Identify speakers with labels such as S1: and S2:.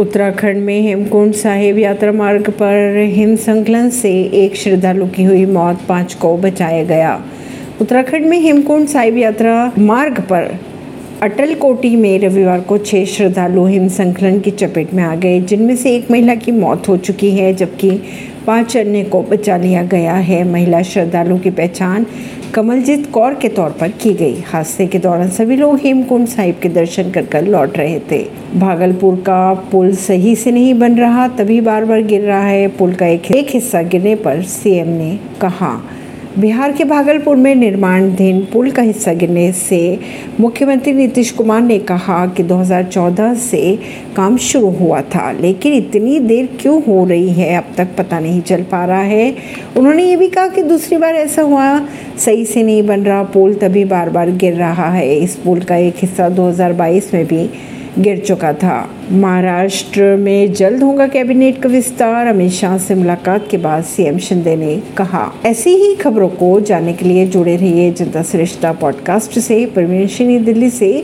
S1: उत्तराखंड में हेमकुंड साहिब यात्रा मार्ग पर हिम संकलन से एक श्रद्धालु की हुई मौत, पाँच को बचाया गया। उत्तराखंड में हेमकुंड साहिब यात्रा मार्ग पर अटल कोटी में रविवार को छह श्रद्धालु हिम संकलन की चपेट में आ गए जिनमें से एक महिला की मौत हो चुकी है जबकि पाँच अन्य को बचा लिया गया है। महिला श्रद्धालु की पहचान कमलजीत कौर के तौर पर की गई। हादसे के दौरान सभी लोग हेमकुंड साहिब के दर्शन कर कर लौट रहे थे। भागलपुर का पुल सही से नहीं बन रहा तभी बार बार गिर रहा है। पुल का एक, एक हिस्सा गिरने पर सीएम ने कहा बिहार के भागलपुर में निर्माणाधीन पुल का हिस्सा गिरने से मुख्यमंत्री नीतीश कुमार ने कहा कि 2014 से काम शुरू हुआ था, लेकिन इतनी देर क्यों हो रही है, अब तक पता नहीं चल पा रहा है। उन्होंने ये भी कहा कि दूसरी बार ऐसा हुआ, सही से नहीं बन रहा पुल, तभी बार बार गिर रहा है। इस पुल का एक हिस्सा 2022 में भी गिर चुका था। महाराष्ट्र में जल्द होगा कैबिनेट का विस्तार, अमित शाह से मुलाकात के बाद सीएम शिंदे ने कहा। ऐसी ही खबरों को जानने के लिए जुड़े रहिए जनता श्रेष्ठता पॉडकास्ट से। परमेश दिल्ली से।